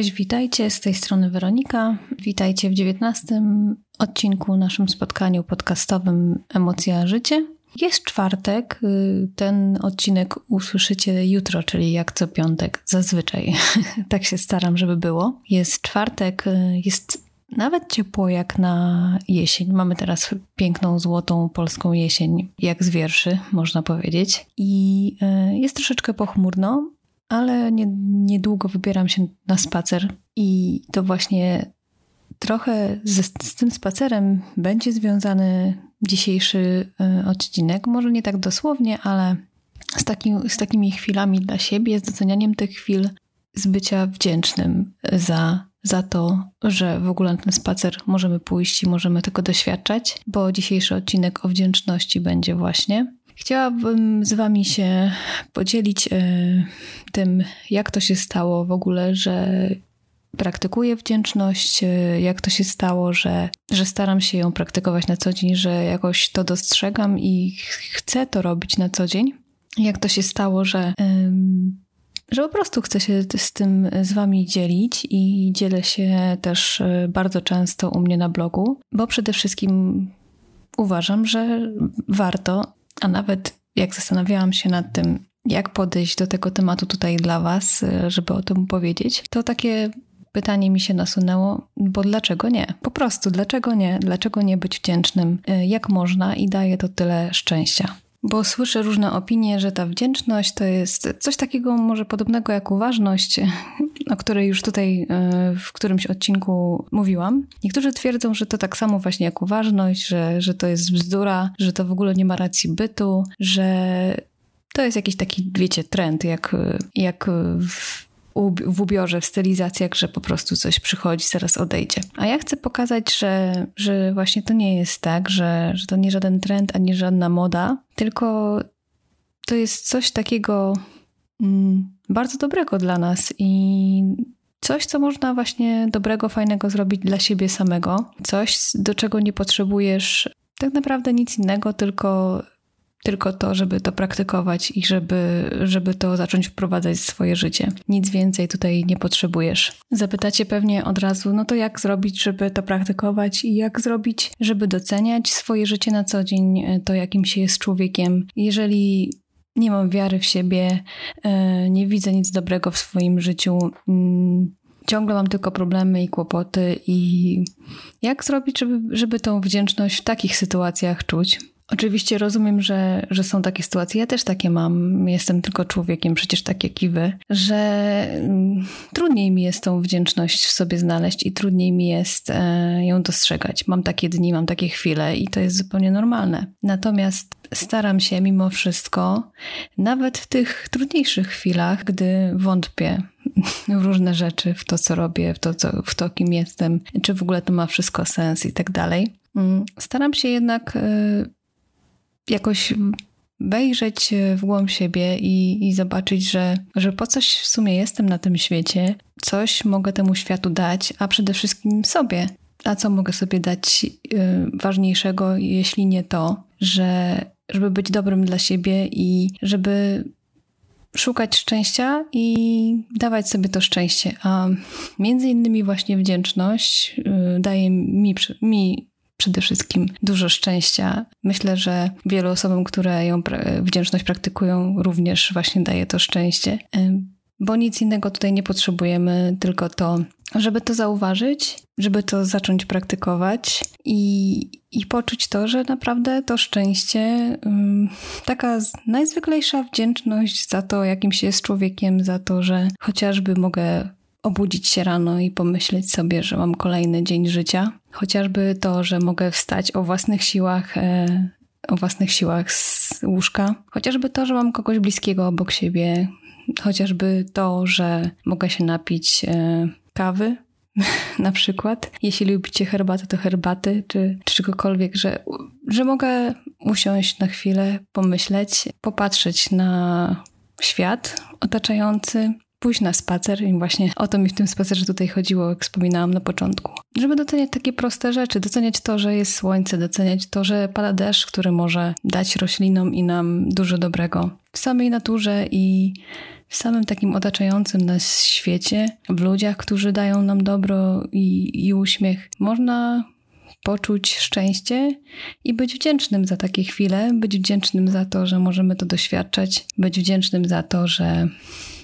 Cześć, witajcie, z tej strony Weronika. Witajcie w dziewiętnastym odcinku naszym spotkaniu podcastowym Emocja Życie. Jest czwartek, y, ten odcinek usłyszycie jutro, czyli jak co piątek, zazwyczaj. tak się staram, żeby było. Jest czwartek, y, jest nawet ciepło jak na jesień. Mamy teraz piękną, złotą polską jesień, jak z wierszy, można powiedzieć. I y, jest troszeczkę pochmurno, ale nie, niedługo wybieram się na spacer i to właśnie trochę z, z tym spacerem będzie związany dzisiejszy y, odcinek. Może nie tak dosłownie, ale z, taki, z takimi chwilami dla siebie, z docenianiem tych chwil, z bycia wdzięcznym za, za to, że w ogóle na ten spacer możemy pójść i możemy tego doświadczać, bo dzisiejszy odcinek o wdzięczności będzie właśnie. Chciałabym z Wami się podzielić e, tym, jak to się stało w ogóle, że praktykuję wdzięczność, e, jak to się stało, że, że staram się ją praktykować na co dzień, że jakoś to dostrzegam i chcę to robić na co dzień. Jak to się stało, że, że po prostu chcę się z tym z Wami dzielić i dzielę się też e, bardzo często u mnie na blogu, bo przede wszystkim uważam, że warto a nawet jak zastanawiałam się nad tym, jak podejść do tego tematu tutaj dla Was, żeby o tym powiedzieć, to takie pytanie mi się nasunęło, bo dlaczego nie? Po prostu, dlaczego nie? Dlaczego nie być wdzięcznym? Jak można i daje to tyle szczęścia? Bo słyszę różne opinie, że ta wdzięczność to jest coś takiego może podobnego jak uważność, o której już tutaj e, w którymś odcinku mówiłam. Niektórzy twierdzą, że to tak samo właśnie jak uważność, że, że to jest bzdura, że to w ogóle nie ma racji bytu, że to jest jakiś taki, wiecie, trend, jak, jak w w ubiorze, w stylizacjach, że po prostu coś przychodzi, zaraz odejdzie. A ja chcę pokazać, że, że właśnie to nie jest tak, że, że to nie żaden trend, ani żadna moda, tylko to jest coś takiego mm, bardzo dobrego dla nas i coś, co można właśnie dobrego, fajnego zrobić dla siebie samego. Coś, do czego nie potrzebujesz tak naprawdę nic innego, tylko tylko to, żeby to praktykować i żeby, żeby to zacząć wprowadzać w swoje życie. Nic więcej tutaj nie potrzebujesz. Zapytacie pewnie od razu, no to jak zrobić, żeby to praktykować i jak zrobić, żeby doceniać swoje życie na co dzień, e, to jakim się jest człowiekiem. Jeżeli nie mam wiary w siebie, e, nie widzę nic dobrego w swoim życiu, mm, ciągle mam tylko problemy i kłopoty i jak zrobić, żeby, żeby tą wdzięczność w takich sytuacjach czuć? Oczywiście rozumiem, że, że są takie sytuacje. Ja też takie mam. Jestem tylko człowiekiem, przecież tak jak i wy, że mm, trudniej mi jest tą wdzięczność w sobie znaleźć i trudniej mi jest e, ją dostrzegać. Mam takie dni, mam takie chwile i to jest zupełnie normalne. Natomiast staram się mimo wszystko, nawet w tych trudniejszych chwilach, gdy wątpię w różne rzeczy, w to, co robię, w to, co, w to kim jestem, czy w ogóle to ma wszystko sens i tak dalej. Mm, staram się jednak e, jakoś wejrzeć w głąb siebie i, i zobaczyć, że, że po coś w sumie jestem na tym świecie, coś mogę temu światu dać, a przede wszystkim sobie. A co mogę sobie dać y, ważniejszego, jeśli nie to, że żeby być dobrym dla siebie i żeby szukać szczęścia i dawać sobie to szczęście. A między innymi właśnie wdzięczność y, daje mi, mi przede wszystkim dużo szczęścia. Myślę, że wielu osobom, które ją wdzięczność praktykują, również właśnie daje to szczęście. Bo nic innego tutaj nie potrzebujemy, tylko to, żeby to zauważyć, żeby to zacząć praktykować i, i poczuć to, że naprawdę to szczęście, taka najzwyklejsza wdzięczność za to, jakim się jest człowiekiem, za to, że chociażby mogę obudzić się rano i pomyśleć sobie, że mam kolejny dzień życia. Chociażby to, że mogę wstać o własnych siłach, e, o własnych siłach z łóżka. Chociażby to, że mam kogoś bliskiego obok siebie. Chociażby to, że mogę się napić e, kawy, na przykład. Jeśli lubicie herbatę, to herbaty, czy, czy czegokolwiek, że, że mogę usiąść na chwilę, pomyśleć, popatrzeć na świat otaczający, pójść na spacer i właśnie o to mi w tym spacerze tutaj chodziło, jak wspominałam na początku. Żeby doceniać takie proste rzeczy, doceniać to, że jest słońce, doceniać to, że pada deszcz, który może dać roślinom i nam dużo dobrego. W samej naturze i w samym takim otaczającym nas świecie, w ludziach, którzy dają nam dobro i, i uśmiech, można poczuć szczęście i być wdzięcznym za takie chwile, być wdzięcznym za to, że możemy to doświadczać, być wdzięcznym za to, że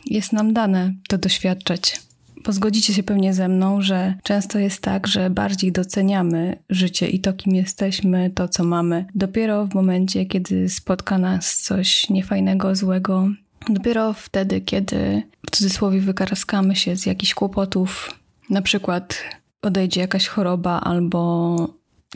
jest nam dane to doświadczać. Pozgodzicie się pewnie ze mną, że często jest tak, że bardziej doceniamy życie i to, kim jesteśmy, to, co mamy, dopiero w momencie, kiedy spotka nas coś niefajnego, złego. Dopiero wtedy, kiedy w cudzysłowie wykaraskamy się z jakichś kłopotów, na przykład odejdzie jakaś choroba albo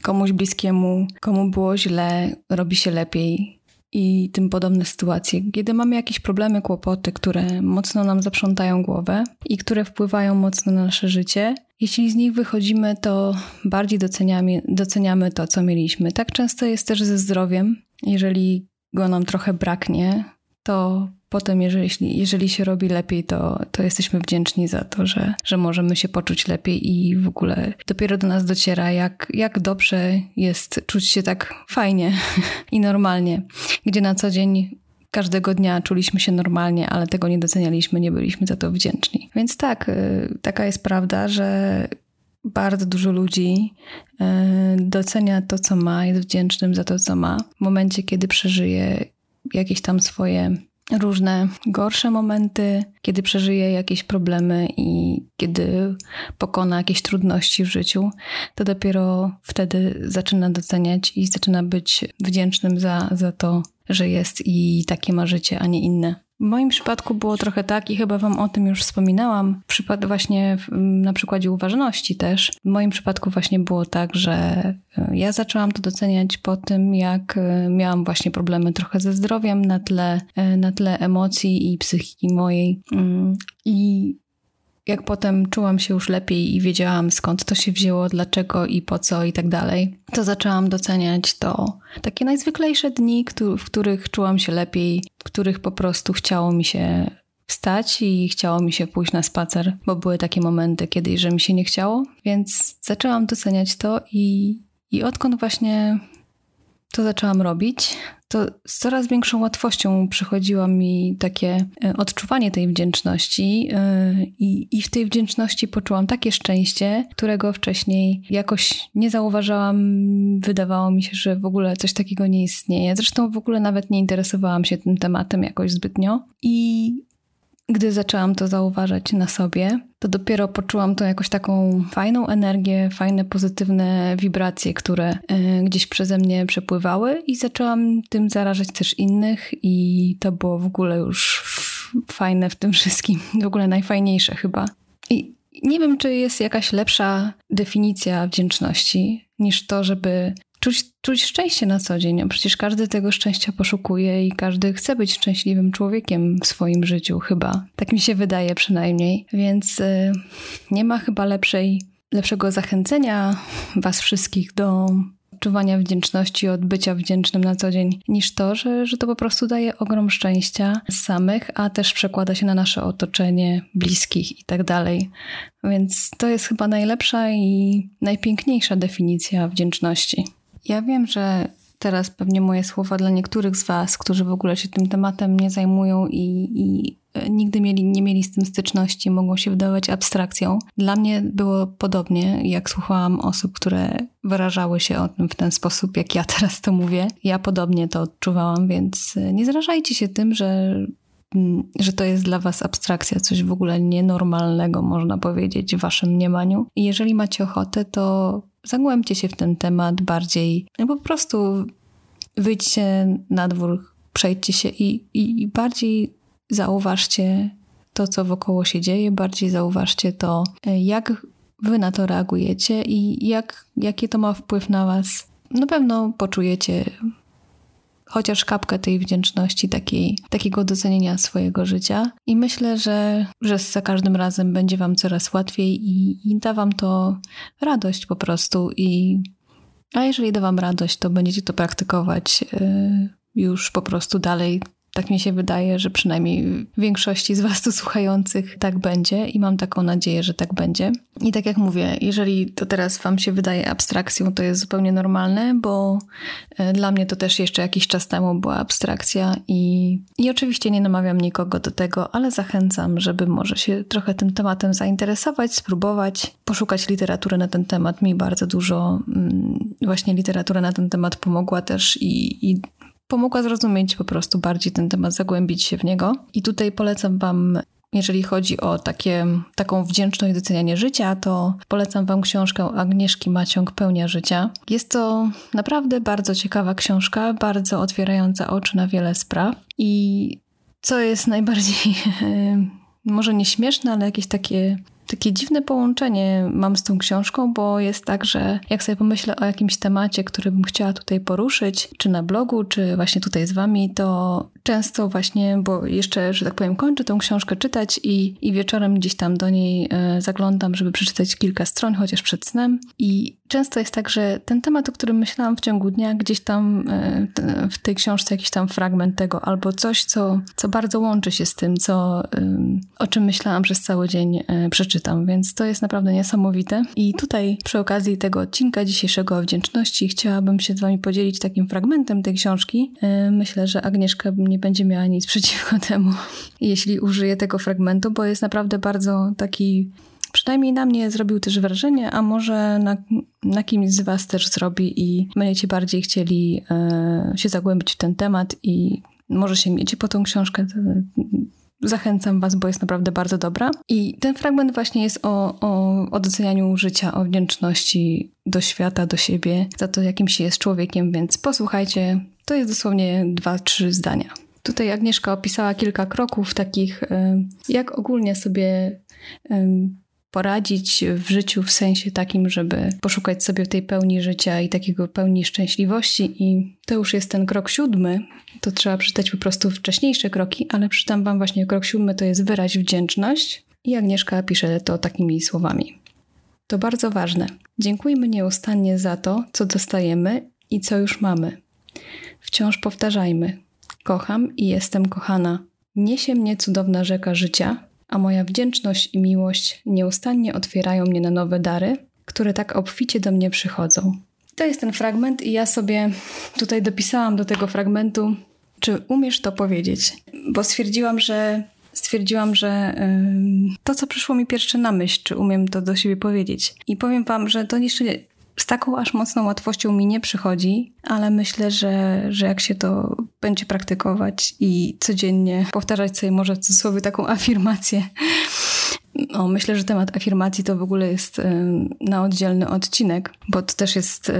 komuś bliskiemu, komu było źle, robi się lepiej i tym podobne sytuacje, kiedy mamy jakieś problemy, kłopoty, które mocno nam zaprzątają głowę i które wpływają mocno na nasze życie. Jeśli z nich wychodzimy, to bardziej doceniamy, doceniamy to, co mieliśmy. Tak często jest też ze zdrowiem. Jeżeli go nam trochę braknie, to potem, jeżeli, jeżeli się robi lepiej, to, to jesteśmy wdzięczni za to, że, że możemy się poczuć lepiej i w ogóle dopiero do nas dociera, jak, jak dobrze jest czuć się tak fajnie i normalnie, gdzie na co dzień każdego dnia czuliśmy się normalnie, ale tego nie docenialiśmy, nie byliśmy za to wdzięczni. Więc tak, y, taka jest prawda, że bardzo dużo ludzi y, docenia to, co ma, jest wdzięcznym za to, co ma. W momencie, kiedy przeżyje jakieś tam swoje różne gorsze momenty, kiedy przeżyje jakieś problemy i kiedy pokona jakieś trudności w życiu, to dopiero wtedy zaczyna doceniać i zaczyna być wdzięcznym za, za to, że jest i takie ma życie, a nie inne. W moim przypadku było trochę tak i chyba wam o tym już wspominałam, przykład właśnie na przykładzie uważności też. W moim przypadku właśnie było tak, że e, ja zaczęłam to doceniać po tym, jak e, miałam właśnie problemy trochę ze zdrowiem na tle, e, na tle emocji i psychiki mojej. Mm, I jak potem czułam się już lepiej i wiedziałam skąd to się wzięło, dlaczego i po co i tak dalej, to zaczęłam doceniać to takie najzwyklejsze dni, w których czułam się lepiej, w których po prostu chciało mi się wstać i chciało mi się pójść na spacer, bo były takie momenty kiedyś, że mi się nie chciało, więc zaczęłam doceniać to i, i odkąd właśnie to zaczęłam robić, to z coraz większą łatwością przychodziło mi takie e, odczuwanie tej wdzięczności e, i, i w tej wdzięczności poczułam takie szczęście, którego wcześniej jakoś nie zauważałam. Wydawało mi się, że w ogóle coś takiego nie istnieje. Zresztą w ogóle nawet nie interesowałam się tym tematem jakoś zbytnio. I gdy zaczęłam to zauważać na sobie, to dopiero poczułam to jakoś taką fajną energię, fajne, pozytywne wibracje, które y, gdzieś przeze mnie przepływały i zaczęłam tym zarażać też innych i to było w ogóle już fajne w tym wszystkim, w ogóle najfajniejsze chyba. I nie wiem, czy jest jakaś lepsza definicja wdzięczności niż to, żeby czuć, czuć szczęście na co dzień. No przecież każdy tego szczęścia poszukuje i każdy chce być szczęśliwym człowiekiem w swoim życiu, chyba. Tak mi się wydaje przynajmniej. Więc y, nie ma chyba lepszej, lepszego zachęcenia Was wszystkich do odczuwania wdzięczności, od bycia wdzięcznym na co dzień, niż to, że, że to po prostu daje ogrom szczęścia samych, a też przekłada się na nasze otoczenie, bliskich i tak dalej. Więc to jest chyba najlepsza i najpiękniejsza definicja wdzięczności. Ja wiem, że teraz pewnie moje słowa dla niektórych z Was, którzy w ogóle się tym tematem nie zajmują i, i e, nigdy mieli, nie mieli z tym styczności, mogą się wydawać abstrakcją. Dla mnie było podobnie, jak słuchałam osób, które wyrażały się o tym w ten sposób, jak ja teraz to mówię. Ja podobnie to odczuwałam, więc e, nie zrażajcie się tym, że mm, że to jest dla Was abstrakcja, coś w ogóle nienormalnego, można powiedzieć, w Waszym mniemaniu. I jeżeli macie ochotę, to zagłębcie się w ten temat bardziej, no po prostu wyjdźcie na dwór, przejdźcie się i, i, i bardziej zauważcie to, co wokoło się dzieje, bardziej zauważcie to, e, jak wy na to reagujecie i jak, jaki to ma wpływ na was. Na pewno poczujecie chociaż kapkę tej wdzięczności, takiej, takiego docenienia swojego życia. I myślę, że, że za każdym razem będzie Wam coraz łatwiej i, i da Wam to radość po prostu. I, a jeżeli da Wam radość, to będziecie to praktykować yy, już po prostu dalej tak mi się wydaje, że przynajmniej większości z Was tu słuchających tak będzie i mam taką nadzieję, że tak będzie. I tak jak mówię, jeżeli to teraz Wam się wydaje abstrakcją, to jest zupełnie normalne, bo e, dla mnie to też jeszcze jakiś czas temu była abstrakcja i, i oczywiście nie namawiam nikogo do tego, ale zachęcam, żeby może się trochę tym tematem zainteresować, spróbować, poszukać literatury na ten temat. Mi bardzo dużo mm, właśnie literatura na ten temat pomogła też i, i pomogła zrozumieć po prostu bardziej ten temat, zagłębić się w niego. I tutaj polecam Wam jeżeli chodzi o takie, taką wdzięczność docenianie życia, to polecam Wam książkę Agnieszki Maciąg Pełnia Życia. Jest to naprawdę bardzo ciekawa książka, bardzo otwierająca oczy na wiele spraw. I co jest najbardziej, może nie śmieszne, ale jakieś takie takie dziwne połączenie mam z tą książką, bo jest tak, że jak sobie pomyślę o jakimś temacie, który bym chciała tutaj poruszyć, czy na blogu, czy właśnie tutaj z wami, to często właśnie, bo jeszcze, że tak powiem, kończę tą książkę czytać i, i wieczorem gdzieś tam do niej e, zaglądam, żeby przeczytać kilka stron, chociaż przed snem. I często jest tak, że ten temat, o którym myślałam w ciągu dnia, gdzieś tam e, w tej książce jakiś tam fragment tego, albo coś, co, co bardzo łączy się z tym, co, o czym myślałam przez cały dzień e, przeczytam. Więc to jest naprawdę niesamowite. I tutaj przy okazji tego odcinka dzisiejszego o wdzięczności chciałabym się z wami podzielić takim fragmentem tej książki. Myślę, że Agnieszka nie będzie miała nic przeciwko temu, jeśli użyję tego fragmentu, bo jest naprawdę bardzo taki przynajmniej na mnie zrobił też wrażenie, a może na, na kimś z Was też zrobi i będziecie bardziej chcieli e, się zagłębić w ten temat i może się mieć po tą książkę. Zachęcam Was, bo jest naprawdę bardzo dobra. I ten fragment właśnie jest o, o, o docenianiu życia, o wdzięczności do świata, do siebie, za to, jakim się jest człowiekiem, więc posłuchajcie. To jest dosłownie dwa, trzy zdania. Tutaj Agnieszka opisała kilka kroków takich, jak ogólnie sobie poradzić w życiu w sensie takim, żeby poszukać sobie tej pełni życia i takiego pełni szczęśliwości. I to już jest ten krok siódmy. To trzeba przeczytać po prostu wcześniejsze kroki, ale przeczytam Wam właśnie krok siódmy to jest wyraź wdzięczność. I Agnieszka pisze to takimi słowami. To bardzo ważne. Dziękujmy nieustannie za to, co dostajemy i co już mamy. Wciąż powtarzajmy: Kocham i jestem kochana. Niesie mnie cudowna rzeka życia, a moja wdzięczność i miłość nieustannie otwierają mnie na nowe dary, które tak obficie do mnie przychodzą. To jest ten fragment, i ja sobie tutaj dopisałam do tego fragmentu, czy umiesz to powiedzieć? Bo stwierdziłam, że stwierdziłam, że yy, to, co przyszło mi pierwsze na myśl, czy umiem to do siebie powiedzieć. I powiem Wam, że to jeszcze z taką aż mocną łatwością mi nie przychodzi, ale myślę, że, że jak się to będzie praktykować i codziennie powtarzać sobie może w cudzysłowie taką afirmację, o, myślę, że temat afirmacji to w ogóle jest na oddzielny odcinek, bo to też jest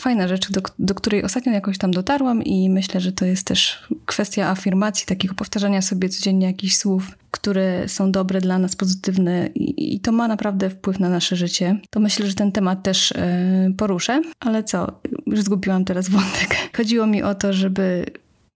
fajna rzecz, do, do której ostatnio jakoś tam dotarłam i myślę, że to jest też kwestia afirmacji, takiego powtarzania sobie codziennie jakichś słów, które są dobre dla nas, pozytywne i, i to ma naprawdę wpływ na nasze życie. To myślę, że ten temat też poruszę, ale co, już zgubiłam teraz wątek. Chodziło mi o to, żeby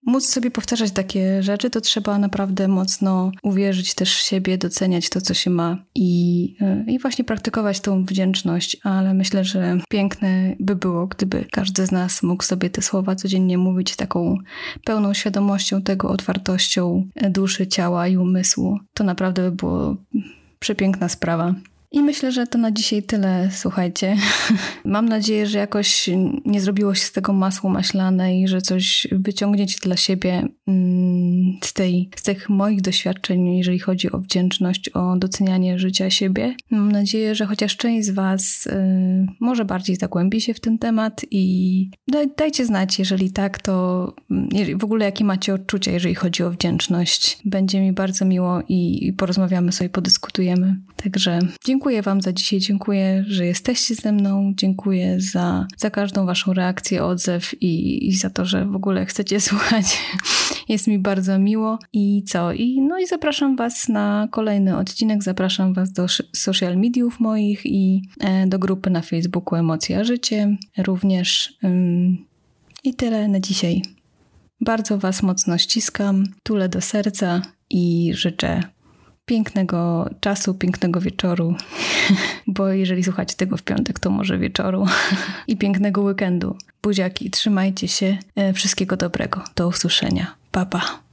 móc sobie powtarzać takie rzeczy, to trzeba naprawdę mocno uwierzyć też w siebie, doceniać to, co się ma i, e, i właśnie praktykować tą wdzięczność, ale myślę, że piękne by było, gdyby każdy z nas mógł sobie te słowa codziennie mówić taką pełną świadomością tego, otwartością duszy, ciała i umysłu. To naprawdę by było przepiękna sprawa. I myślę, że to na dzisiaj tyle. Słuchajcie. Mam nadzieję, że jakoś nie zrobiło się z tego masło maślane i że coś wyciągniecie dla siebie mm, z, tej, z tych moich doświadczeń, jeżeli chodzi o wdzięczność, o docenianie życia siebie. Mam nadzieję, że chociaż część z Was y, może bardziej zagłębi się w ten temat i daj, dajcie znać, jeżeli tak, to w ogóle jakie macie odczucia, jeżeli chodzi o wdzięczność. Będzie mi bardzo miło i, i porozmawiamy sobie, podyskutujemy. Także dziękuję Dziękuję Wam za dzisiaj, dziękuję, że jesteście ze mną, dziękuję za, za każdą Waszą reakcję, odzew i, i za to, że w ogóle chcecie słuchać. Jest mi bardzo miło. I co? I, no i zapraszam Was na kolejny odcinek, zapraszam Was do social mediów moich i e, do grupy na Facebooku Emocja Życie również. Ym, I tyle na dzisiaj. Bardzo Was mocno ściskam, tulę do serca i życzę pięknego czasu, pięknego wieczoru, bo jeżeli słuchacie tego w piątek, to może wieczoru i pięknego weekendu. Buziaki, trzymajcie się. E, wszystkiego dobrego. Do usłyszenia. Pa, pa.